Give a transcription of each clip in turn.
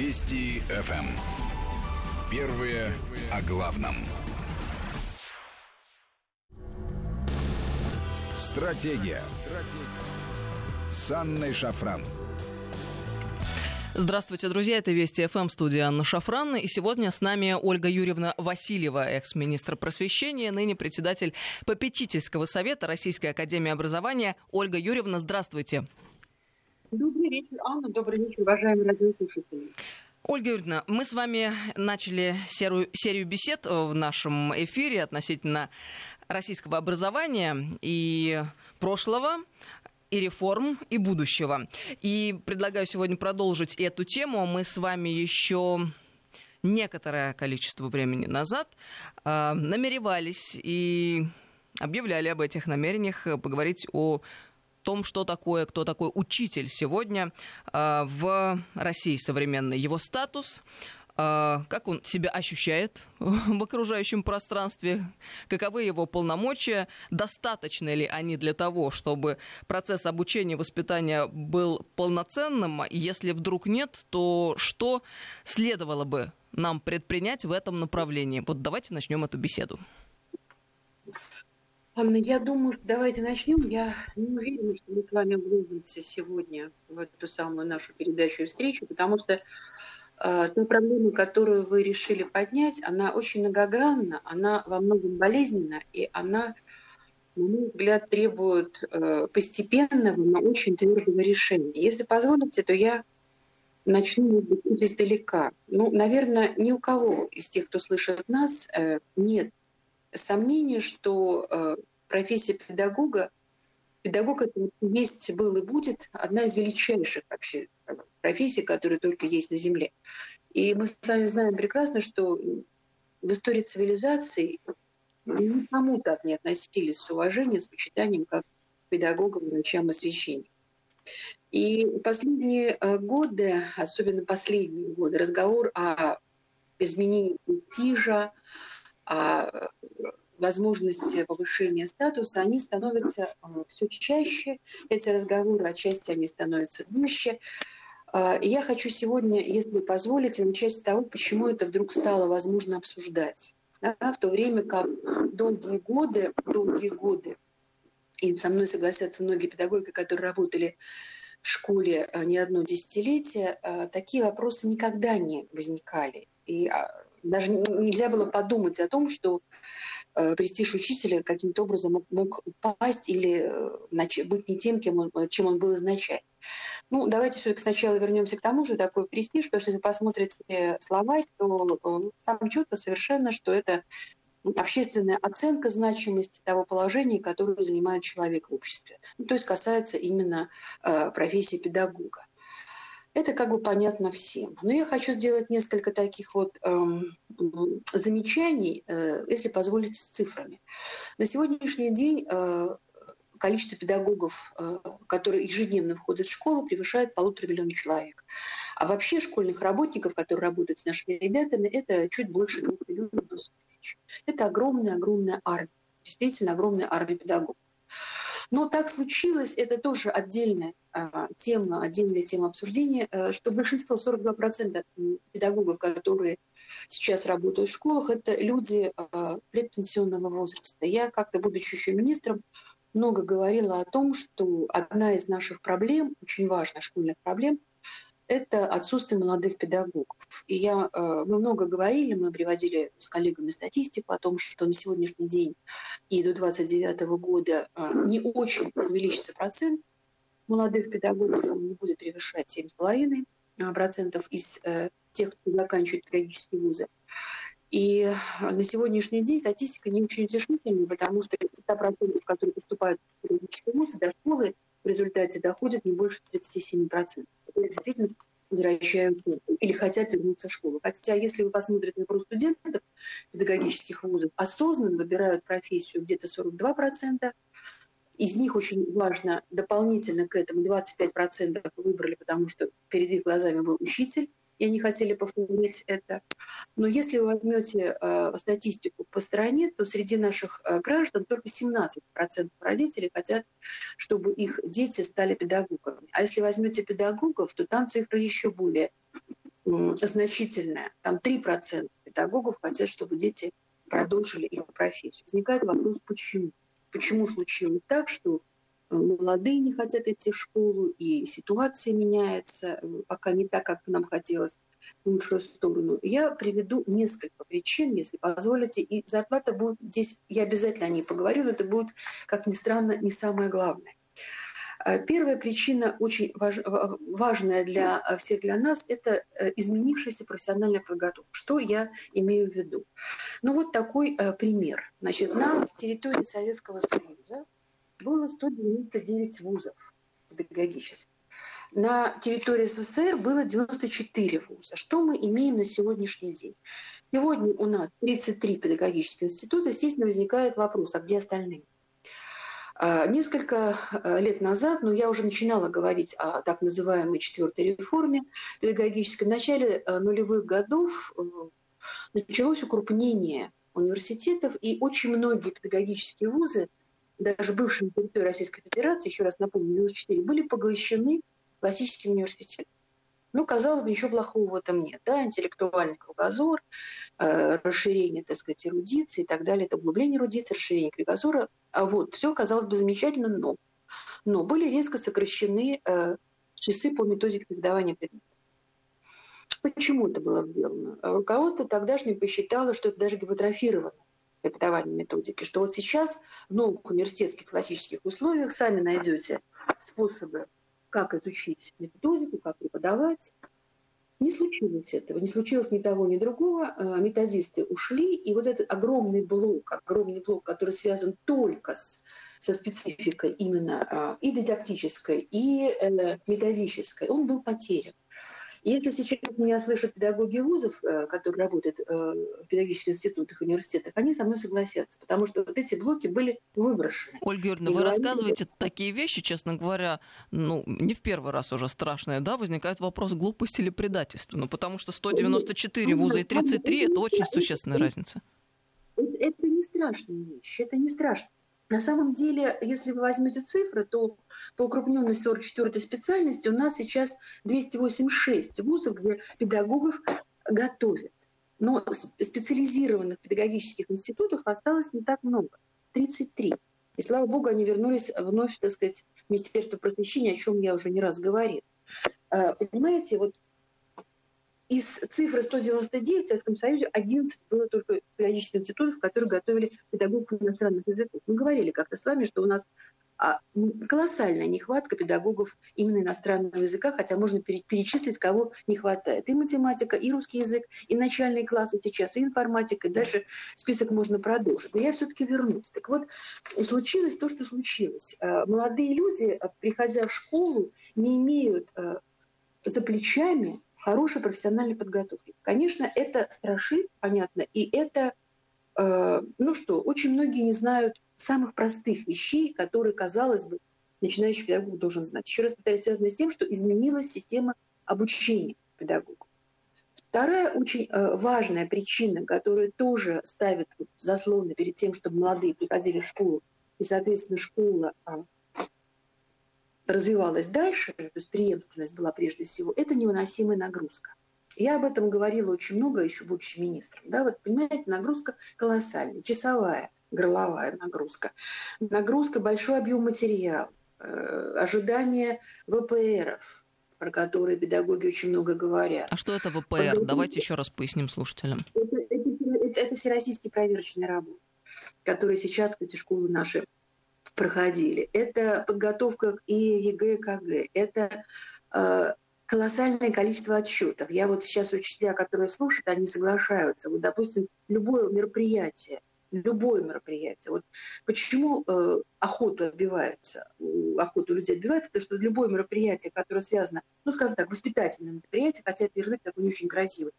Вести ФМ. Первые о главном. Стратегия. С Анной Шафран. Здравствуйте, друзья. Это Вести ФМ, студия Анна Шафран. И сегодня с нами Ольга Юрьевна Васильева, экс-министр просвещения, ныне председатель попечительского совета Российской академии образования. Ольга Юрьевна, здравствуйте. Добрый вечер, Анна. Добрый вечер, уважаемые радиослушатели. Ольга Юрьевна, мы с вами начали серию, серию бесед в нашем эфире относительно российского образования и прошлого, и реформ, и будущего. И предлагаю сегодня продолжить эту тему. Мы с вами еще некоторое количество времени назад э, намеревались и объявляли об этих намерениях поговорить о том, что такое, кто такой учитель сегодня э, в России современной, его статус, а, как он себя ощущает в окружающем пространстве, каковы его полномочия, достаточны ли они для того, чтобы процесс обучения и воспитания был полноценным, если вдруг нет, то что следовало бы нам предпринять в этом направлении? Вот давайте начнем эту беседу. Анна, я думаю, давайте начнем. Я не уверена, что мы с вами влюбимся сегодня в эту самую нашу передачу и встречу, потому что э, та проблема, которую вы решили поднять, она очень многогранна, она во многом болезненна, и она, на мой взгляд, требует э, постепенного, но очень твердого решения. Если позволите, то я начну, может быть, издалека. Ну, наверное, ни у кого из тех, кто слышит нас, э, нет сомнения, что э, профессия педагога, педагог это есть, был и будет одна из величайших вообще э, профессий, которые только есть на Земле. И мы с вами знаем прекрасно, что в истории цивилизации никому так не относились с уважением, с почитанием, как педагогам, врачам и священникам. И последние э, годы, особенно последние годы, разговор о изменении о возможности повышения статуса, они становятся э, все чаще. Эти разговоры отчасти они становятся гуще. И я хочу сегодня, если позволите, начать с того, почему это вдруг стало возможно обсуждать. Да, в то время как долгие годы, долгие годы, и со мной согласятся многие педагоги, которые работали в школе не одно десятилетие, такие вопросы никогда не возникали. И а, даже нельзя было подумать о том, что э, престиж учителя каким-то образом мог упасть или э, быть не тем, кем он, чем он был изначально. Ну, давайте все-таки сначала вернемся к тому, что такое престиж, потому что если посмотрите словарь, то э, там четко совершенно, что это общественная оценка значимости того положения, которое занимает человек в обществе. Ну, то есть касается именно э, профессии педагога. Это как бы понятно всем. Но я хочу сделать несколько таких вот эм, замечаний, э, если позволите, с цифрами. На сегодняшний день э, количество педагогов, э, которые ежедневно входят в школу, превышает полутора миллиона человек. А вообще школьных работников, которые работают с нашими ребятами, это чуть больше двух миллионов тысяч. Это огромная-огромная армия. Действительно огромная армия педагогов. Но так случилось, это тоже отдельная а, тема, отдельная тема обсуждения, э, что большинство, 42% педагогов, которые сейчас работают в школах, это люди а, предпенсионного возраста. Я как-то, будучи еще министром, много говорила о том, что одна из наших проблем, очень важных школьных проблем, это отсутствие молодых педагогов. И я, э, мы много говорили, мы приводили с коллегами статистику о том, что на сегодняшний день и до 2029 года э, не очень увеличится процент молодых педагогов, он не будет превышать 7,5% процентов из э, тех, кто заканчивает педагогические вузы. И на сегодняшний день статистика не очень утешительная, потому что 100%, которые поступают в педагогические вузы, до школы в результате доходят не больше 37% действительно возвращают или хотят вернуться в школу. Хотя, если вы посмотрите на просто студентов педагогических вузов, осознанно выбирают профессию где-то 42%, из них очень важно дополнительно к этому 25% выбрали, потому что перед их глазами был учитель, и они хотели повторить это. Но если вы возьмете э, статистику по стране, то среди наших э, граждан только 17% родителей хотят, чтобы их дети стали педагогами. А если возьмете педагогов, то там цифра еще более значительная. Там 3% педагогов хотят, чтобы дети продолжили их профессию. Возникает вопрос, почему? Почему случилось так, что э, молодые не хотят идти в школу, и ситуация меняется, э, пока не так, как нам хотелось, в лучшую сторону. Я приведу несколько причин, если позволите, и зарплата будет здесь, я обязательно о ней поговорю, но это будет, как ни странно, не самое главное. Э, первая причина, очень важ, важная для э, всех для нас, это э, изменившаяся профессиональная подготовка. Что я имею в виду? Ну вот такой пример. Значит, на территории Советского Союза было 199 вузов педагогических. На территории СССР было 94 вуза. Что мы имеем на сегодняшний день? Сегодня у нас 33 педагогических института. Естественно, возникает вопрос, а где остальные? А, несколько а, лет назад, ну, я уже начинала говорить о так называемой четвертой реформе педагогической. В начале а, нулевых годов э, началось укрупнение университетов, и очень многие педагогические вузы, даже бывшие на территории Российской Федерации, еще раз напомню, 94, были поглощены классическим университетом. Ну, казалось бы, ничего плохого в этом нет. Да? Интеллектуальный кругозор, э, расширение, так сказать, эрудиции и так далее, это углубление эрудиции, расширение кругозора. А вот, все казалось бы замечательно, но, но были резко сокращены э, часы по методике преподавания предметов. Почему это было сделано? Руководство тогдашнее посчитало, что это даже гипотрофировано преподавание методики, что вот сейчас в новых университетских классических условиях сами найдете способы как изучить методику, как преподавать. Не случилось этого, не случилось ни того, ни другого. А, методисты ушли, и вот этот огромный блок, огромный блок, который связан только с, со спецификой именно а, и дидактической, и э, методической, он был потерян. Если сейчас меня слышат педагоги вузов, э, которые работают э, в педагогических институтах, университетах, они со мной согласятся, потому что вот эти блоки были выброшены. Ольга Юрьевна, вы рассказываете такие вещи, честно говоря, ну, не в первый раз уже страшные, да, возникает вопрос глупости или предательства, ну, потому что 194 вуза и 33 – это очень существенная разница. Это не страшная вещь, это не страшно. На самом деле, если вы возьмете цифры, то по укрупненной 44-й специальности у нас сейчас 286 вузов, где педагогов готовят. Но специализированных педагогических институтов осталось не так много. 33. И слава богу, они вернулись вновь, так сказать, в Министерство просвещения, о чем я уже не раз говорил. А, понимаете, вот из цифры 199 в Советском Союзе 11 было только педагогических институтов, которые готовили педагогов иностранных языков. Мы говорили как-то с вами, что у нас а, колоссальная нехватка педагогов именно иностранного языка, хотя можно перечислить, кого не хватает. И математика, и русский язык, и начальные классы сейчас, и информатика, и дальше список можно продолжить. Но я все-таки вернусь. Так вот, случилось то, что случилось. А, молодые люди, приходя в школу, не имеют за плечами хорошей профессиональной подготовки. Конечно, это страшит, понятно, и это, э, ну что, очень многие не знают самых простых вещей, которые, казалось бы, начинающий педагог должен знать. Еще раз повторяю, связано с тем, что изменилась система обучения педагогов. Вторая очень э, важная причина, которая тоже ставит вот, заслоны перед тем, чтобы молодые приходили в школу, и, соответственно, школа а, развивалась дальше, то есть преемственность была прежде всего, это невыносимая нагрузка. Я об этом говорила очень много, еще будучи министром. Да, вот, понимаете, нагрузка колоссальная, часовая, горловая нагрузка. Нагрузка, большой объем материала, э, ожидание ВПРов, про которые педагоги очень много говорят. А что это ВПР? Педагоги... Давайте еще раз поясним слушателям. Это, это, это, это всероссийские проверочные работы, которые сейчас, эти школы наши проходили. Это подготовка и ЕГЭ, и ОГЭ. Это э, колоссальное количество отчетов. Я вот сейчас учителя, которые слушают, они соглашаются. Вот, допустим, любое мероприятие, любое мероприятие. Вот почему э, охоту отбивается, охоту людей отбивается, потому что любое мероприятие, которое связано, ну, скажем так, воспитательное мероприятие, хотя это ярлык такой не очень красивый,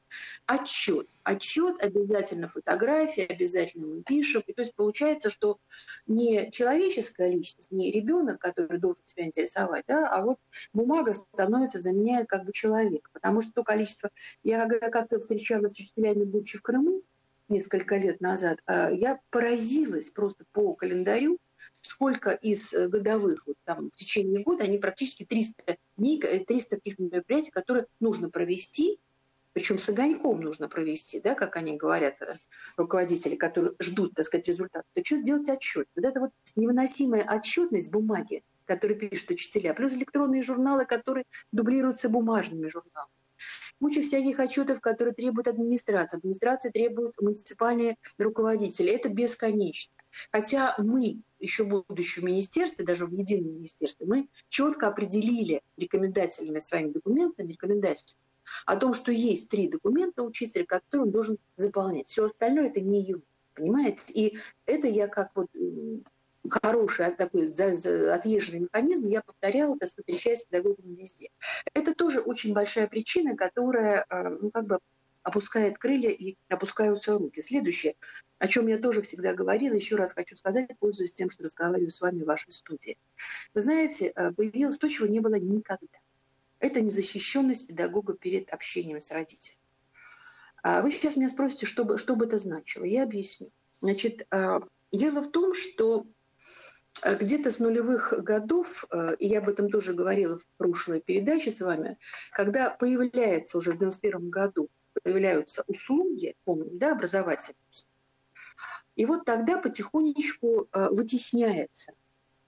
отчет. Отчет, обязательно фотография, обязательно мы пишем. И то есть получается, что не человеческая личность, не ребенок, который должен тебя интересовать, да, а вот бумага становится, заменяет как бы человека. Потому что то количество... Я как-то встречалась с учителями, будучи в Крыму, несколько лет назад, а, я поразилась просто по календарю, сколько из э, годовых, вот там в течение года, они практически 300 дней, 300 э, каких-то мероприятий, которые нужно провести, причем с огоньком нужно провести, да, как они говорят, э, руководители, которые ждут, так сказать, результат, то что сделать отчет? Вот это вот невыносимая отчетность бумаги, которые пишут учителя, плюс электронные журналы, которые дублируются бумажными журналами. Куча всяких отчетов, которые требуют администрация. Администрация требует муниципальные руководители. Это бесконечно. Хотя мы, еще будучи в министерстве, даже в едином министерстве, мы четко определили рекомендательными своими документами, рекомендациями, о том, что есть три документа учителя, которые он должен заполнять. Все остальное это не его. Понимаете? И это я как вот хороший а такой отъезженный механизм, я повторяла, сказать, встречаясь с педагогами везде. Это тоже очень большая причина, которая э, ну, как бы опускает крылья и опускаются руки. Следующее, о чем я тоже всегда говорила, еще раз хочу сказать, пользуясь тем, что разговариваю с вами в вашей студии. Вы знаете, э, появилось то, чего не было никогда. Это незащищенность педагога перед общением с родителями. А вы сейчас меня спросите, что бы, что бы это значило. Я объясню. Значит, э, дело в том, что где-то с нулевых годов, и я об этом тоже говорила в прошлой передаче с вами, когда появляется уже в 91 году появляются услуги, помним, да, образовательные. И вот тогда потихонечку э, вытесняется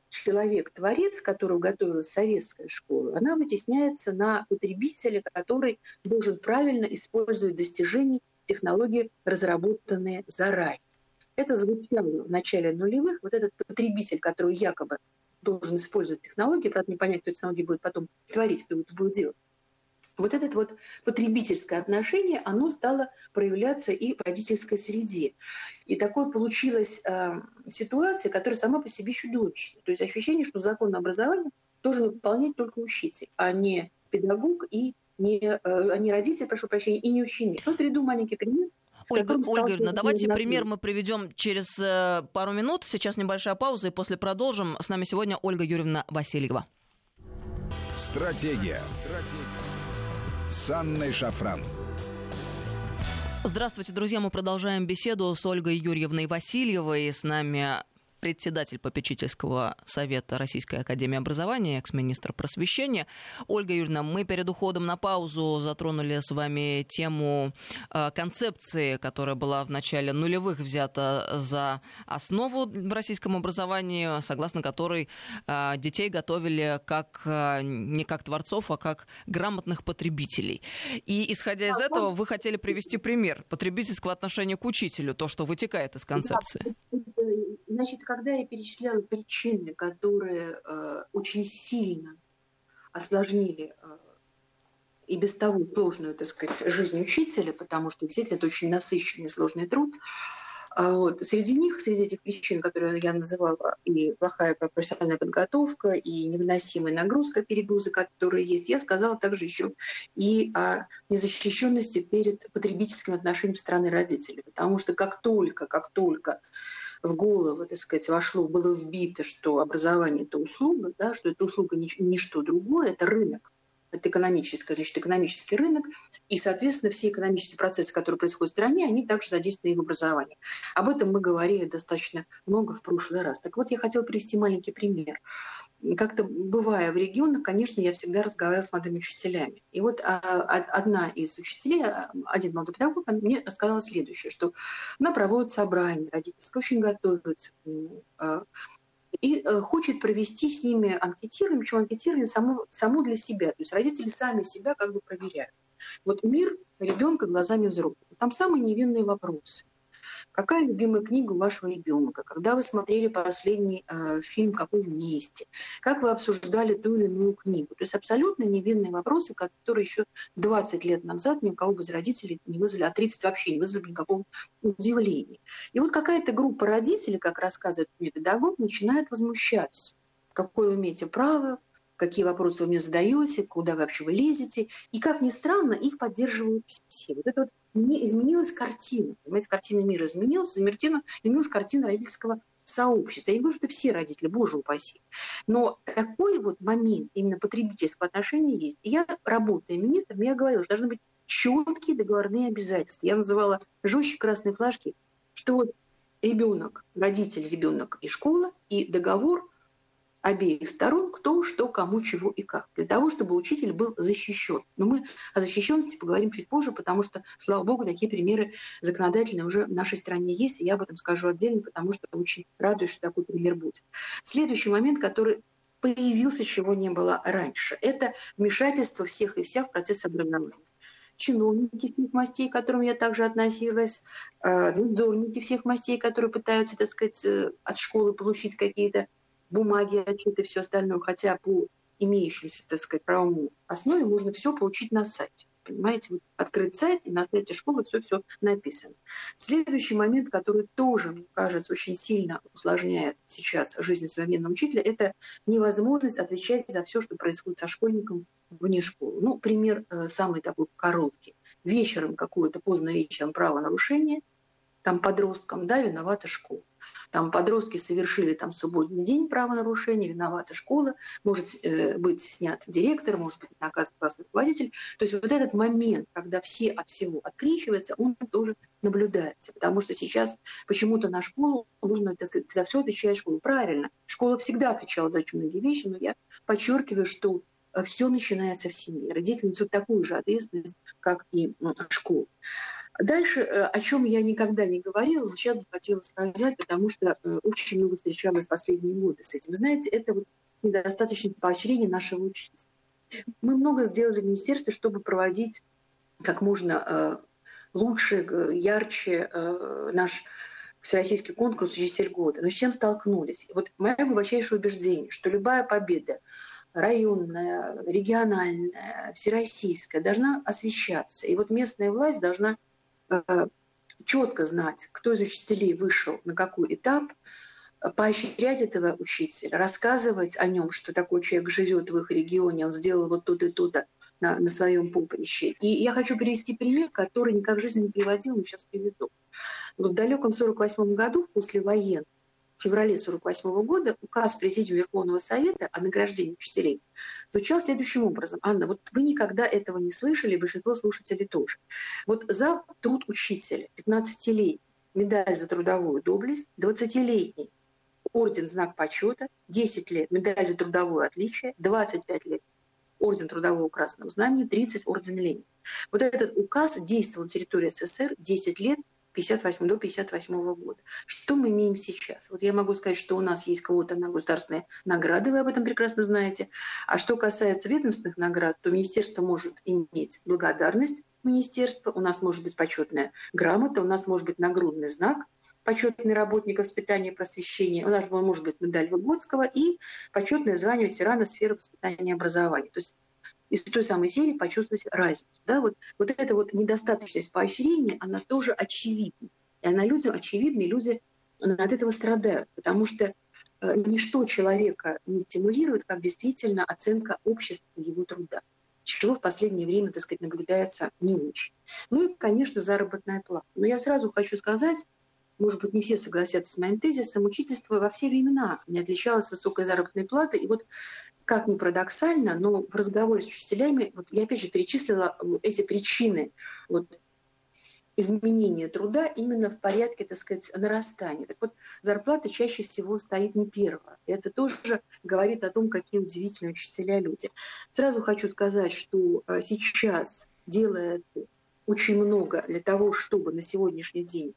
человек-творец, которого готовила советская школа, она вытесняется на потребителя, который должен правильно использовать достижения технологии, разработанные заранее. Это звучало в начале нулевых. Вот этот потребитель, который якобы должен использовать технологии, правда, не понять, кто технологии будет потом творить, кто это будет делать. Вот это вот потребительское отношение, оно стало проявляться и в родительской среде. И такой получилась э, ситуация, которая сама по себе чудовищна. То есть ощущение, что закон образования должен выполнять только учитель, а не педагог и не, э, а не родитель, прошу прощения, и не ученик. Вот приведу маленький пример. Ольга, Ольга Юрьевна, давайте пример мы приведем через э, пару минут. Сейчас небольшая пауза, и после продолжим. С нами сегодня Ольга Юрьевна Васильева. Стратегия. Стратегия с Анной Шафран. Здравствуйте, друзья. Мы продолжаем беседу с Ольгой Юрьевной Васильевой. С нами председатель попечительского совета Российской Академии Образования, экс-министр просвещения. Ольга Юрьевна, мы перед уходом на паузу затронули с вами тему э, концепции, которая была в начале нулевых взята за основу в российском образовании, согласно которой э, детей готовили как э, не как творцов, а как грамотных потребителей. И исходя из этого, вы хотели привести пример потребительского отношения к учителю, то, что вытекает из концепции. Значит, когда я перечисляла причины, которые э, очень сильно осложнили э, и без того сложную, так сказать, жизнь учителя, потому что действительно это очень насыщенный сложный труд, а вот. Среди них, среди этих причин, которые я называла, и плохая профессиональная подготовка, и невыносимая нагрузка, перегрузы, которые есть, я сказала также еще и о незащищенности перед потребительским отношением стороны родителей. Потому что как только, как только в голову, так сказать, вошло, было вбито, что образование – это услуга, да, что это услуга не, не что другое, это рынок, это экономическое, значит, экономический рынок, и, соответственно, все экономические процессы, которые происходят в стране, они также задействованы и в образовании. Об этом мы говорили достаточно много в прошлый раз. Так вот, я хотела привести маленький пример как-то бывая в регионах, конечно, я всегда разговаривала с молодыми учителями. И вот а, одна из учителей, а, один молодой педагог, мне рассказала следующее, что она проводит собрание родительское, очень готовится а, и э, хочет провести с ними анкетирование, причем анкетирование само, само для себя. То есть родители сами себя как бы проверяют. Вот мир ребенка глазами взрослых. Там самые невинные вопросы. Какая любимая книга у вашего ребенка? Когда вы смотрели последний э, фильм «Какой вместе»? Как вы обсуждали ту или иную книгу? То есть абсолютно невинные вопросы, которые еще 20 лет назад ни у кого из родителей не вызвали, а 30 вообще не вызвали никакого удивления. И вот какая-то группа родителей, как рассказывает мне педагог, начинает возмущаться. Какое вы имеете право, какие вопросы вы мне задаете, куда вы вообще вы лезете. И, как ни странно, их поддерживают все. Вот это вот не изменилась картина. Понимаете, картина мира изменилась, изменилась, картина родительского сообщества. Я не говорю, что все родители, боже упаси. Но такой вот момент именно потребительского отношения есть. Я, работая министром, я говорила, что должны быть четкие договорные обязательства. Я называла жестче красные флажки, что вот ребенок, родитель, ребенок и школа, и договор обеих сторон, кто, что, кому, чего и как, для того, чтобы учитель был защищен. Но мы о защищенности поговорим чуть позже, потому что, слава богу, такие примеры законодательные уже в нашей стране есть, и я об этом скажу отдельно, потому что очень радуюсь, что такой пример будет. Следующий момент, который появился, чего не было раньше, это вмешательство всех и вся в процесс образования чиновники всех мастей, к которым я также относилась, э, надзорники всех мастей, которые пытаются, так сказать, э, от школы получить какие-то бумаги, отчеты все остальное, хотя по имеющимся, так сказать, правовому основе можно все получить на сайте. Понимаете, вот открыть сайт, и на сайте школы все-все написано. Следующий момент, который тоже, мне кажется, очень сильно усложняет сейчас жизнь современного учителя, это невозможность отвечать за все, что происходит со школьником вне школы. Ну, пример э, самый такой короткий. Вечером какое-то поздно вечером правонарушение, там подросткам, да, виновата школа там подростки совершили там субботний день правонарушения, виновата школа, может э, быть снят директор, может быть наказан классный руководитель. То есть вот этот момент, когда все от всего открещиваются, он тоже наблюдается. Потому что сейчас почему-то на школу нужно, так сказать, за все отвечать школу. Правильно, школа всегда отвечала за многие вещи, но я подчеркиваю, что э, все начинается в семье. Родители несут такую же ответственность, как и школа. Дальше, э, о чем я никогда не говорила, но сейчас бы хотела сказать, потому что э, очень много встречалась в последние годы с этим. Знаете, это вот недостаточное поощрение нашего учительства. Мы много сделали в министерстве, чтобы проводить как можно э, лучше, ярче наш всероссийский конкурс «Учитель года». Но с чем столкнулись? Вот мое глубочайшее убеждение, что любая победа, районная, региональная, всероссийская, должна освещаться. И вот местная власть должна четко знать, кто из учителей вышел на какой этап, поощрять этого учителя, рассказывать о нем, что такой человек живет в их регионе, он сделал вот тут и то-то на, на своем поприще. И я хочу привести пример, который никак в жизни не приводил, но сейчас приведу. В далеком 48 году, после военных, феврале 1948 года указ Президиума Верховного Совета о награждении учителей звучал следующим образом. Анна, вот вы никогда этого не слышали, большинство слушателей тоже. Вот за труд учителя 15-летний медаль за трудовую доблесть, 20-летний орден знак почета, 10 лет медаль за трудовое отличие, 25 лет орден Трудового Красного Знамени, 30 орден Ленина. Вот этот указ действовал на территории СССР 10 лет 58 до 58 года. Что мы имеем сейчас? Вот я могу сказать, что у нас есть кого-то на государственные награды, вы об этом прекрасно знаете. А что касается ведомственных наград, то министерство может иметь благодарность министерства, у нас может быть почетная грамота, у нас может быть нагрудный знак, почетный работник воспитания и просвещения, у нас может быть медаль Выгодского и почетное звание ветерана сферы воспитания и образования. То есть из той самой серии почувствовать разницу. Да? Вот, вот эта вот недостаточность поощрения, она тоже очевидна. И она людям очевидна, и люди от этого страдают, потому что э, ничто человека не стимулирует, как действительно оценка общества его труда чего в последнее время, так сказать, наблюдается не очень. Ну и, конечно, заработная плата. Но я сразу хочу сказать, может быть, не все согласятся с моим тезисом, учительство во все времена не отличалось высокой заработной платой. И вот как ни парадоксально, но в разговоре с учителями, вот я опять же перечислила эти причины вот, изменения труда именно в порядке, так сказать, нарастания. Так вот, зарплата чаще всего стоит не первая. Это тоже говорит о том, какие удивительные учителя люди. Сразу хочу сказать, что э, сейчас делает очень много для того, чтобы на сегодняшний день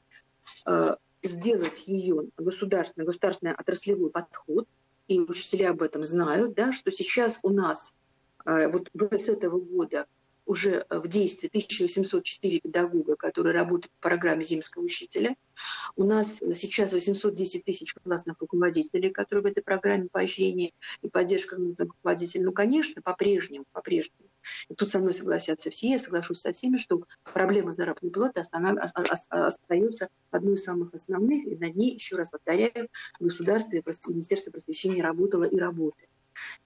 э, сделать ее государственный, государственный отраслевой подход, и учителя об этом знают, да, что сейчас у нас э, вот с этого года уже в действии 1804 педагога, которые работают по программе земского учителя. У нас сейчас 810 тысяч классных руководителей, которые в этой программе поощрения и поддержка руководителей. Ну, конечно, по-прежнему, по-прежнему. И тут со мной согласятся все, я соглашусь со всеми, что проблема заработной платы остается одной из самых основных, и над ней, еще раз повторяю, государство и Министерство просвещения работало и работает.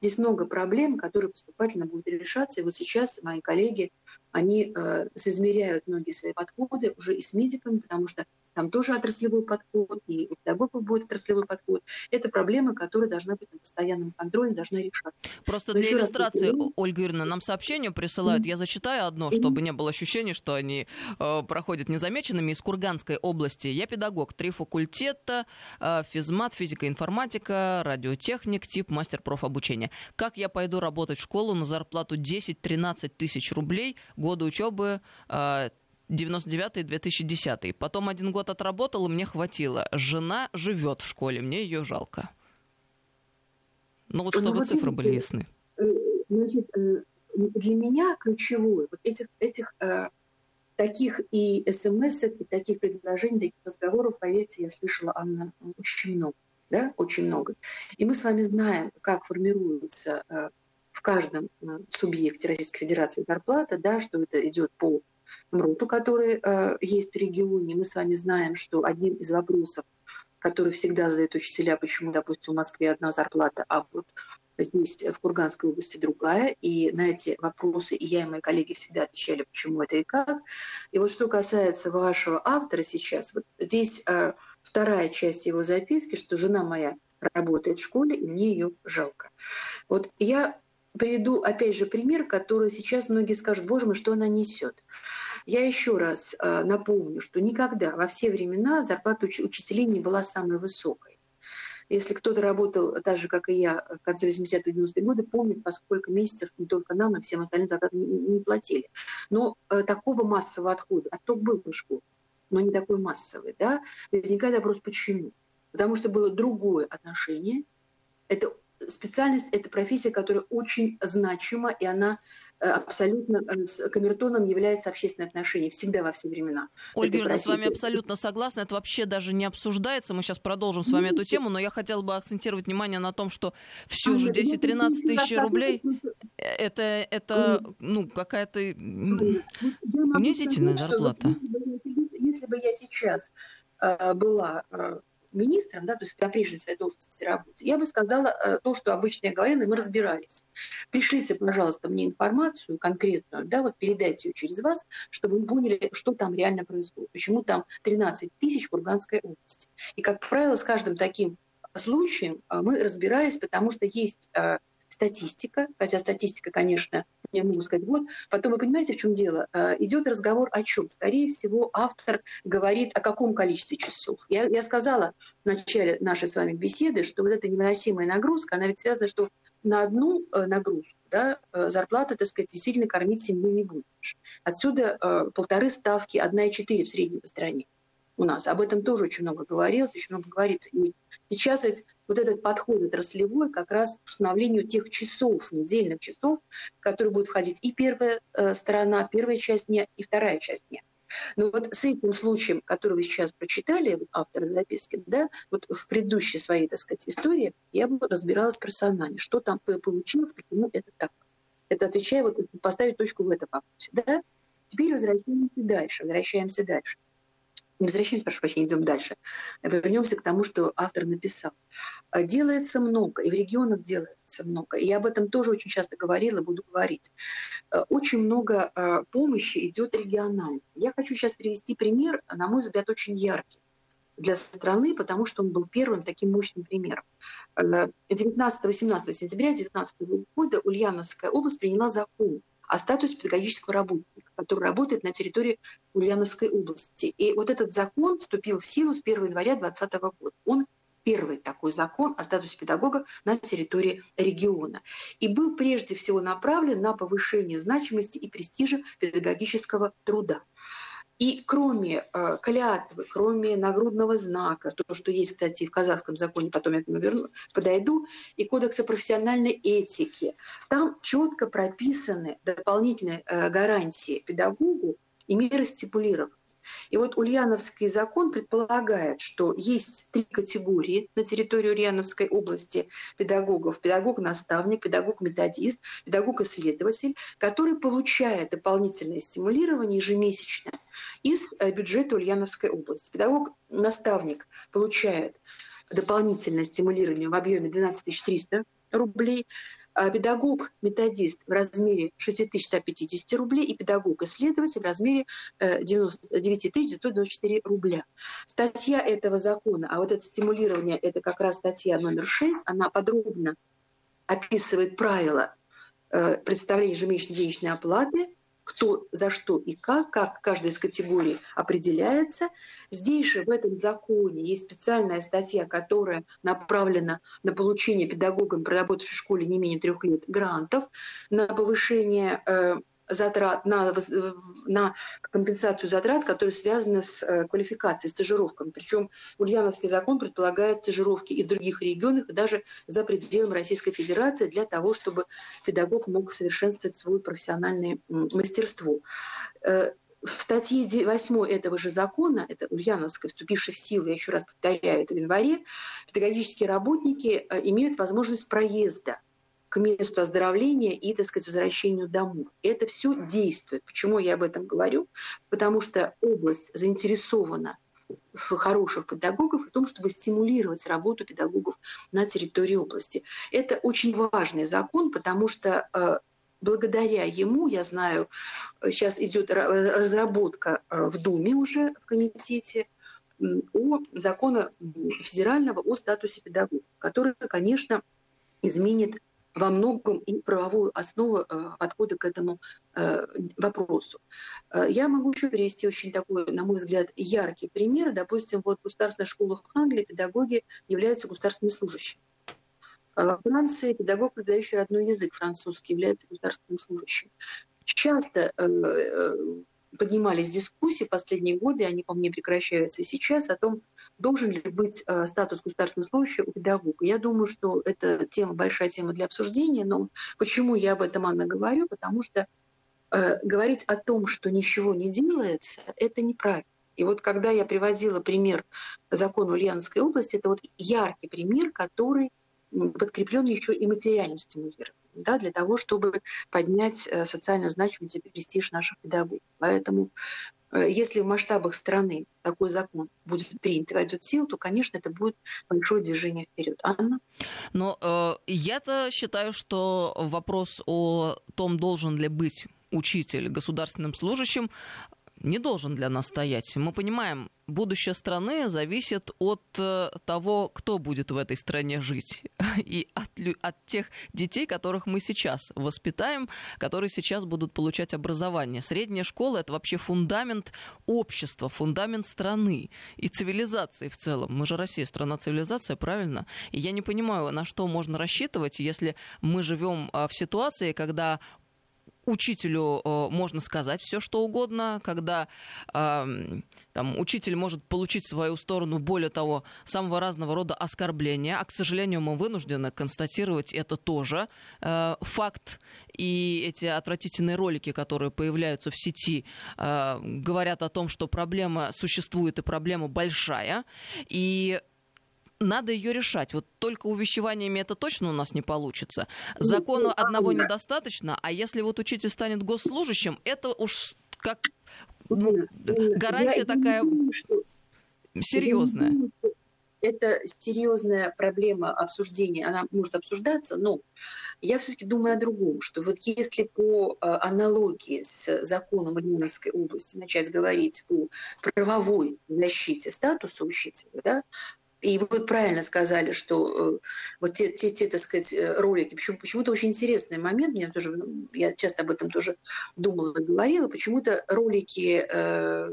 Здесь много проблем, которые поступательно будут решаться. И вот сейчас мои коллеги, они э, соизмеряют многие свои подходы уже и с медиками, потому что там тоже отраслевой подход, и у педагогов будет отраслевой подход. Это проблема, которая должна быть на постоянном контроле, должна решаться. Просто Но для иллюстрации, раз... Ольга Юрьевна, нам сообщение присылают. Mm-hmm. Я зачитаю одно, чтобы не было ощущения, что они э, проходят незамеченными. Из Курганской области. Я педагог, три факультета, э, физмат, физика, информатика, радиотехник, тип мастер профобучения. Как я пойду работать в школу на зарплату 10-13 тысяч рублей, года учебы э, 99-2010. Потом один год отработал, и мне хватило. Жена живет в школе, мне ее жалко. Ну вот ну, чтобы ну, вот цифры были ясны. Э, значит, э, для меня ключевое, вот этих, этих э, таких и смс, и таких предложений, таких разговоров, поверьте, я слышала, Анна, очень много. Да, очень много. И мы с вами знаем, как формируется в каждом субъекте Российской Федерации зарплата, да, что это идет по МРУТу, который э, есть в регионе. Мы с вами знаем, что один из вопросов, который всегда задают учителя, почему, допустим, в Москве одна зарплата, а вот здесь, в Курганской области, другая. И на эти вопросы и я, и мои коллеги всегда отвечали, почему это и как. И вот что касается вашего автора сейчас, вот здесь э, вторая часть его записки, что жена моя работает в школе, и мне ее жалко. Вот я приведу, опять же, пример, который сейчас многие скажут, боже мой, что она несет. Я еще раз э, напомню, что никогда во все времена зарплата уч- учителей не была самой высокой. Если кто-то работал так же, как и я, в конце 80-х 90-е годы, помнит, по сколько месяцев не только нам, но всем остальным зарплаты не, платили. Но э, такого массового отхода, а то был в школе, но не такой массовый, да, возникает вопрос, почему? Потому что было другое отношение, это специальность – это профессия, которая очень значима, и она э, абсолютно э, камертоном является общественное отношение всегда во все времена. Ольга Юрьевна, с вами абсолютно согласна. Это вообще даже не обсуждается. Мы сейчас продолжим с вами эту тему, но я хотела бы акцентировать внимание на том, что все же 10-13 тысяч рублей – это, это ну, какая-то унизительная зарплата. Если бы я сейчас э, была министром, да, то есть на прежней своей должности работе, я бы сказала э, то, что обычно я говорила, и мы разбирались. Пришлите, пожалуйста, мне информацию конкретную, да, вот передайте ее через вас, чтобы вы поняли, что там реально происходит, почему там 13 тысяч в Курганской области. И, как правило, с каждым таким случаем э, мы разбирались, потому что есть э, статистика, хотя статистика, конечно, я могу сказать, вот. Потом вы понимаете, в чем дело? Э, идет разговор о чем? Скорее всего, автор говорит о каком количестве часов. Я, я сказала в начале нашей с вами беседы, что вот эта невыносимая нагрузка, она ведь связана, что на одну э, нагрузку да, э, зарплата, так сказать, действительно кормить семью не будешь. Отсюда полторы ставки, одна и четыре в среднем по стране у нас. Об этом тоже очень много говорилось, очень много говорится. И сейчас ведь вот этот подход отраслевой как раз к установлению тех часов, недельных часов, в которые будет входить и первая э, сторона, первая часть дня, и вторая часть дня. Но вот с этим случаем, который вы сейчас прочитали, автор записки, да, вот в предыдущей своей, так сказать, истории я бы разбиралась персонально, что там получилось, почему это так. Это отвечая, вот поставить точку в этом вопросе. Да? Теперь возвращаемся дальше, возвращаемся дальше не возвращаемся, прошу прощения, идем дальше. Вернемся к тому, что автор написал. А, делается много, и в регионах делается много. И я об этом тоже очень часто говорила, буду говорить. А, очень много а, помощи идет регионально. Я хочу сейчас привести пример, на мой взгляд, очень яркий для страны, потому что он был первым таким мощным примером. 19-18 сентября 2019 года Ульяновская область приняла закон о статусе педагогического работника, который работает на территории Ульяновской области. И вот этот закон вступил в силу с 1 января 2020 года. Он первый такой закон о статусе педагога на территории региона. И был прежде всего направлен на повышение значимости и престижа педагогического труда. И кроме э, клятвы, кроме нагрудного знака, то, что есть, кстати, в казахском законе, потом я к нему верну, подойду, и кодекса профессиональной этики, там четко прописаны дополнительные э, гарантии педагогу и меры стипулированы. И вот Ульяновский закон предполагает, что есть три категории на территории Ульяновской области педагогов. Педагог-наставник, педагог-методист, педагог-исследователь, который получает дополнительное стимулирование ежемесячно из э, бюджета Ульяновской области. Педагог-наставник получает дополнительное стимулирование в объеме 12 300 рублей. А педагог-методист в размере 6150 рублей и педагог-исследователь в размере 9994 э, рубля. Статья этого закона, а вот это стимулирование, это как раз статья номер 6, она подробно описывает правила э, представления ежемесячной денежной оплаты кто за что и как, как каждая из категорий определяется. Здесь же в этом законе есть специальная статья, которая направлена на получение педагогам, проработавших в школе не менее трех лет, грантов, на повышение э, затрат, на, на компенсацию затрат, которые связаны с э, квалификацией, стажировками. Причем Ульяновский закон предполагает стажировки и в других регионах, и даже за пределами Российской Федерации для того, чтобы педагог мог совершенствовать свое профессиональное мастерство. Э, в статье 8 этого же закона, это Ульяновская, вступившая в силу, я еще раз повторяю, это в январе, педагогические работники э, имеют возможность проезда к месту оздоровления и, так сказать, возвращению домой. Это все действует. Почему я об этом говорю? Потому что область заинтересована в хороших педагогов в том, чтобы стимулировать работу педагогов на территории области. Это очень важный закон, потому что э, благодаря ему, я знаю, сейчас идет разработка э, в Думе уже в комитете о закона федерального о статусе педагога, который, конечно, изменит во многом и правовую основу э, подхода к этому э, вопросу. Э, я могу еще привести очень такой, на мой взгляд, яркий пример. Допустим, вот в государственных школах Англии педагоги являются государственными служащими. Во Франции педагог, преподающий родной язык французский, является государственным служащим. Часто поднимались дискуссии последние годы, они, по мне, прекращаются сейчас, о том, должен ли быть э, статус государственного служащего у педагога. Я думаю, что это тема, большая тема для обсуждения, но почему я об этом, Анна, говорю? Потому что э, говорить о том, что ничего не делается, это неправильно. И вот когда я приводила пример закона Ульяновской области, это вот яркий пример, который подкреплен еще и материальным стимулированием да, для того, чтобы поднять э, социальную значимость и престиж наших педагогов. Поэтому э, если в масштабах страны такой закон будет принят и войдет в силу, то, конечно, это будет большое движение вперед. Анна? Но э, я-то считаю, что вопрос о том, должен ли быть учитель государственным служащим, не должен для нас стоять. Мы понимаем, будущее страны зависит от э, того, кто будет в этой стране жить. И от, от тех детей, которых мы сейчас воспитаем, которые сейчас будут получать образование. Средняя школа — это вообще фундамент общества, фундамент страны и цивилизации в целом. Мы же Россия, страна цивилизация, правильно? И я не понимаю, на что можно рассчитывать, если мы живем а, в ситуации, когда учителю э, можно сказать все, что угодно, когда э, там, учитель может получить в свою сторону, более того, самого разного рода оскорбления. А, к сожалению, мы вынуждены констатировать это тоже э, факт. И эти отвратительные ролики, которые появляются в сети, э, говорят о том, что проблема существует и проблема большая. И надо ее решать. Вот только увещеваниями это точно у нас не получится. Ну, Закона ну, одного недостаточно, а если вот учитель станет госслужащим, это уж как ну, гарантия такая серьезная. Это серьезная проблема обсуждения, она может обсуждаться, но я все-таки думаю о другом, что вот если по э, аналогии с законом Ленинской области начать говорить о правовой защите статуса учителя, да, и вы правильно сказали, что э, вот те, те, те, так сказать, э, ролики, почему, почему-то очень интересный момент, мне тоже, ну, я часто об этом тоже думала говорила, почему-то ролики э,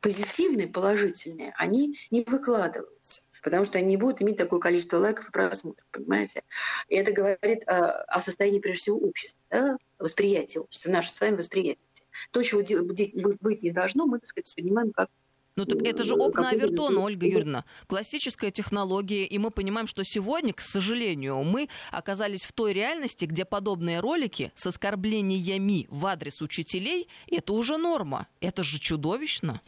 позитивные, положительные, они не выкладываются потому что они не будут иметь такое количество лайков и просмотров, понимаете? И это говорит о, о состоянии, прежде всего, общества, да? восприятия общества, наше с вами восприятие. То, чего быть не должно, мы, так сказать, воспринимаем как ну так это же окна Авертона, Ольга Юрьевна. Классическая технология, и мы понимаем, что сегодня, к сожалению, мы оказались в той реальности, где подобные ролики с оскорблениями в адрес учителей – это уже норма. Это же чудовищно.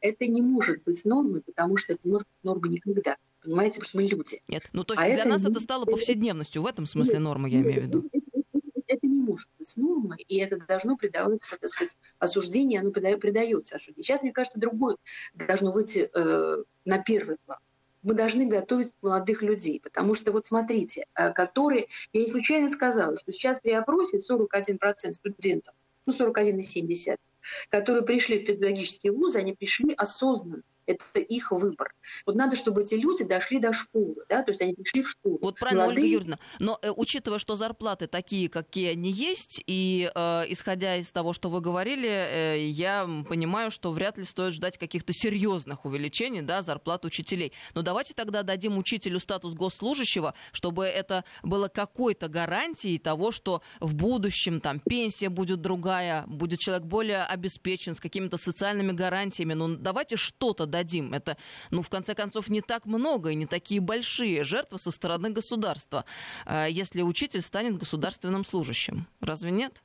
Это не может быть нормой, потому что это не может быть нормой никогда. Понимаете, потому что мы люди. Нет, ну то есть а для это нас это стало повседневностью. В этом смысле норма, я имею в виду может быть нормой, и это должно придаваться, так сказать, осуждение, оно придается осуждению. Сейчас, мне кажется, другое должно выйти э, на первый план. мы должны готовить молодых людей. Потому что, вот смотрите, э, которые... Я не случайно сказала, что сейчас при опросе 41% студентов, ну 41,70, которые пришли в педагогические вузы, они пришли осознанно это их выбор. Вот надо, чтобы эти люди дошли до школы, да, то есть они пришли в школу. Вот правильно, Молодые... Ольга Юрьевна, но э, учитывая, что зарплаты такие, какие они есть, и э, исходя из того, что вы говорили, э, я понимаю, что вряд ли стоит ждать каких-то серьезных увеличений, да, зарплат учителей. Но давайте тогда дадим учителю статус госслужащего, чтобы это было какой-то гарантией того, что в будущем там пенсия будет другая, будет человек более обеспечен, с какими-то социальными гарантиями. Ну, давайте что-то дадим. Это, ну, в конце концов, не так много и не такие большие жертвы со стороны государства, э, если учитель станет государственным служащим. Разве нет?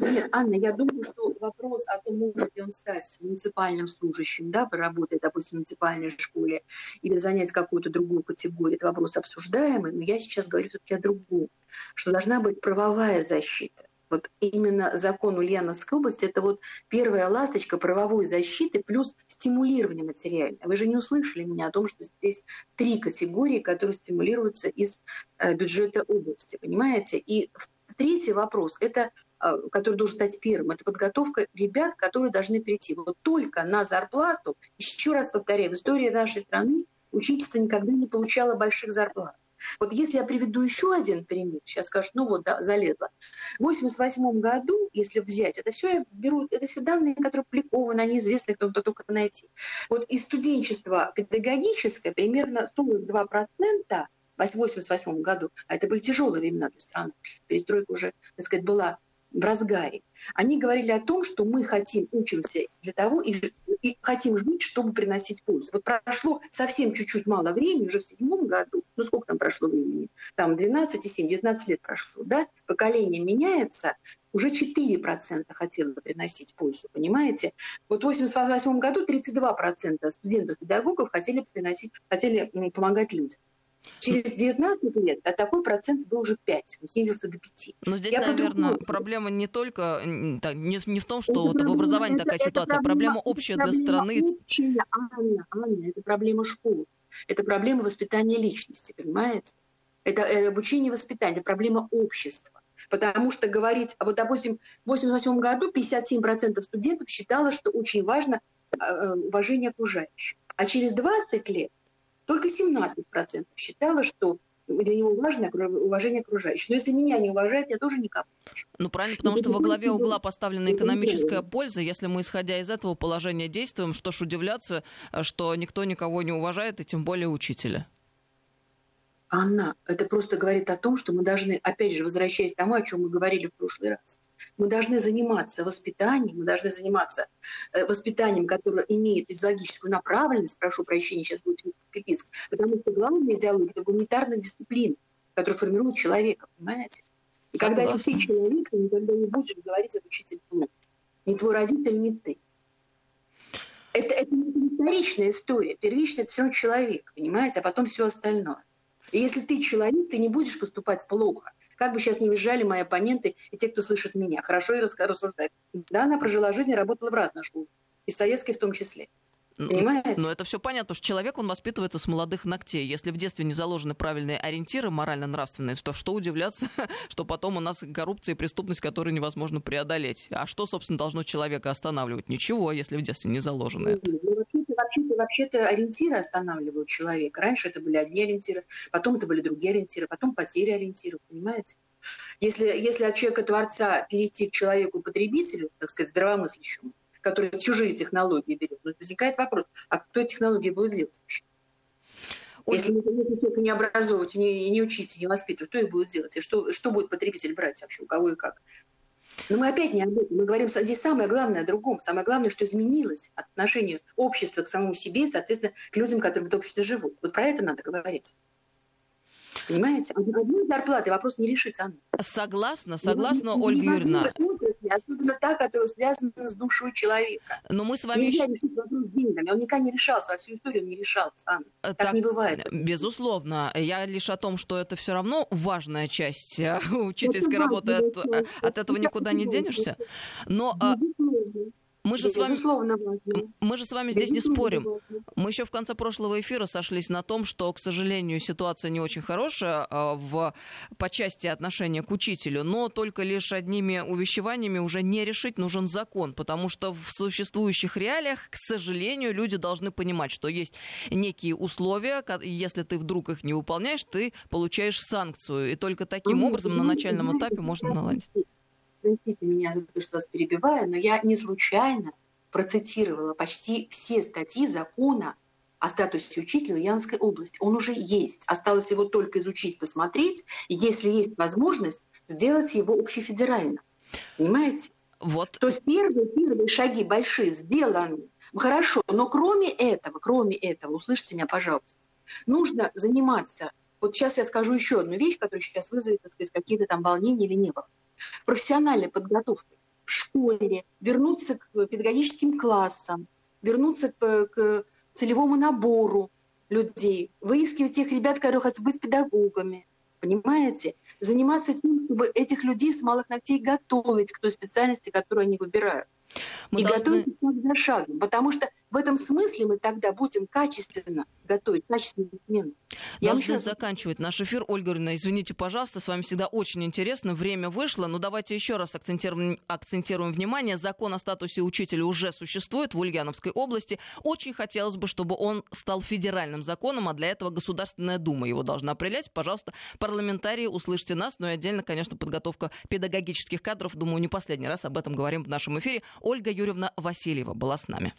Нет, Анна, я думаю, что вопрос о том, может ли он стать муниципальным служащим, да, поработать, допустим, в муниципальной школе или занять какую-то другую категорию, это вопрос обсуждаемый, но я сейчас говорю все-таки о другом, что должна быть правовая защита вот именно закон Ульяновской области – это вот первая ласточка правовой защиты плюс стимулирование материальное. Вы же не услышали меня о том, что здесь три категории, которые стимулируются из э, бюджета области, понимаете? И третий вопрос – это э, который должен стать первым, это подготовка ребят, которые должны прийти. Вот только на зарплату, еще раз повторяю, в истории нашей страны учительство никогда не получало больших зарплат. Вот если я приведу еще один пример, сейчас скажут, ну вот, да, залезла. В 88 году, если взять, это все я беру, это все данные, которые опубликованы, они известны, кто, кто только найти. Вот из студенчества педагогическое примерно 42% в 1988 году, а это были тяжелые времена для страны, перестройка уже, так сказать, была в разгаре. Они говорили о том, что мы хотим, учимся для того и, и хотим жить, чтобы приносить пользу. Вот прошло совсем чуть-чуть мало времени, уже в седьмом году, ну сколько там прошло времени? Там 12 и 7, 19 лет прошло, да? Поколение меняется, уже 4% хотело приносить пользу, понимаете? Вот в 1988 году 32% студентов-педагогов хотели приносить, хотели помогать людям. Через 19 лет а такой процент был уже 5, он снизился до 5. Но здесь, Я наверное, подумала, проблема не только не, не в том, что вот в образовании это, такая это ситуация, проблема, проблема общая для страны. Общая, Анна, Анна, это проблема школы, это проблема воспитания личности, понимаете? Это э, обучение и воспитание, это проблема общества. Потому что говорить, а вот, допустим, в 1988 году 57% студентов считало, что очень важно э, э, уважение окружающих. А через 20 лет только 17% считало, что для него важно уважение окружающих. Но если меня не уважают, я тоже никому. Ну, правильно, потому что во главе угла поставлена экономическая польза. Если мы, исходя из этого положения, действуем, что ж удивляться, что никто никого не уважает, и тем более учителя. Она, это просто говорит о том, что мы должны, опять же, возвращаясь к тому, о чем мы говорили в прошлый раз, мы должны заниматься воспитанием, мы должны заниматься э, воспитанием, которое имеет педагогическую направленность, прошу прощения, сейчас будет писк, потому что главная идеология – это гуманитарная дисциплина, которая формирует человека, понимаете? И Согласна. когда ты человек, ты никогда не будешь говорить от учителя плохо. Ни твой родитель, ни ты. Это, это не вторичная история. Первичная – это все человек, понимаете, а потом все остальное. И если ты человек, ты не будешь поступать плохо. Как бы сейчас не визжали мои оппоненты и те, кто слышит меня. Хорошо и рассуждает. Да, она прожила жизнь и работала в разных школах. И советской в том числе. Понимаете? Но это все понятно, что человек, он воспитывается с молодых ногтей. Если в детстве не заложены правильные ориентиры морально-нравственные, то что удивляться, что потом у нас коррупция и преступность, которую невозможно преодолеть. А что, собственно, должно человека останавливать? Ничего, если в детстве не заложено это. Ну, вообще-то, ориентиры останавливают человека. Раньше это были одни ориентиры, потом это были другие ориентиры, потом потери ориентиров, понимаете? Если, если от человека-творца перейти к человеку-потребителю, так сказать, здравомыслящему, который чужие технологии берет, возникает вопрос, а кто эти технологии будет делать вообще? Если, если человека не образовывать, не, не учить, не воспитывать, кто их будет делать? И что, что будет потребитель брать вообще, у кого и как? Но мы опять не об этом. Мы говорим здесь самое главное о другом. Самое главное, что изменилось отношение общества к самому себе, соответственно, к людям, которые в этом обществе живут. Вот про это надо говорить. Понимаете? Одной зарплаты вопрос не решится. Анна. Согласна, согласна, не, Ольга Юрьевна. Особенно та, которая связана с душой человека. Но мы с вами... Нельзя решить вопрос деньгами. Он никогда не решался, во всю историю он не решался. Анна. Так, так не бывает. Безусловно. Я лишь о том, что это все равно важная часть учительской это работы. От, от этого никуда не денешься. Но... Мы же, с вами, мы же с вами здесь не спорим. Мы еще в конце прошлого эфира сошлись на том, что, к сожалению, ситуация не очень хорошая а, в, по части отношения к учителю, но только лишь одними увещеваниями уже не решить нужен закон, потому что в существующих реалиях, к сожалению, люди должны понимать, что есть некие условия, если ты вдруг их не выполняешь, ты получаешь санкцию, и только таким образом на начальном этапе можно наладить простите меня за то, что вас перебиваю, но я не случайно процитировала почти все статьи закона о статусе учителя в Янской области. Он уже есть. Осталось его только изучить, посмотреть, и если есть возможность, сделать его общефедерально. Понимаете? Вот. То есть первые, первые шаги большие сделаны. Хорошо, но кроме этого, кроме этого, услышьте меня, пожалуйста, нужно заниматься. Вот сейчас я скажу еще одну вещь, которая сейчас вызовет, так сказать, какие-то там волнения или не было профессиональной подготовкой в школе, вернуться к педагогическим классам, вернуться к, к целевому набору людей, выискивать тех ребят, которые хотят быть педагогами, понимаете? Заниматься тем, чтобы этих людей с малых ногтей готовить к той специальности, которую они выбирают. Мы и должны... готовить шаг за шагом, потому что в этом смысле мы тогда будем качественно готовить, качественную смену. Я Должны еще... заканчивать наш эфир. Ольга Юрьевна, извините, пожалуйста, с вами всегда очень интересно. Время вышло, но давайте еще раз акцентируем, акцентируем внимание. Закон о статусе учителя уже существует в Ульяновской области. Очень хотелось бы, чтобы он стал федеральным законом, а для этого Государственная Дума его должна определять. Пожалуйста, парламентарии, услышьте нас. Ну и отдельно, конечно, подготовка педагогических кадров. Думаю, не последний раз об этом говорим в нашем эфире. Ольга Юрьевна Васильева была с нами.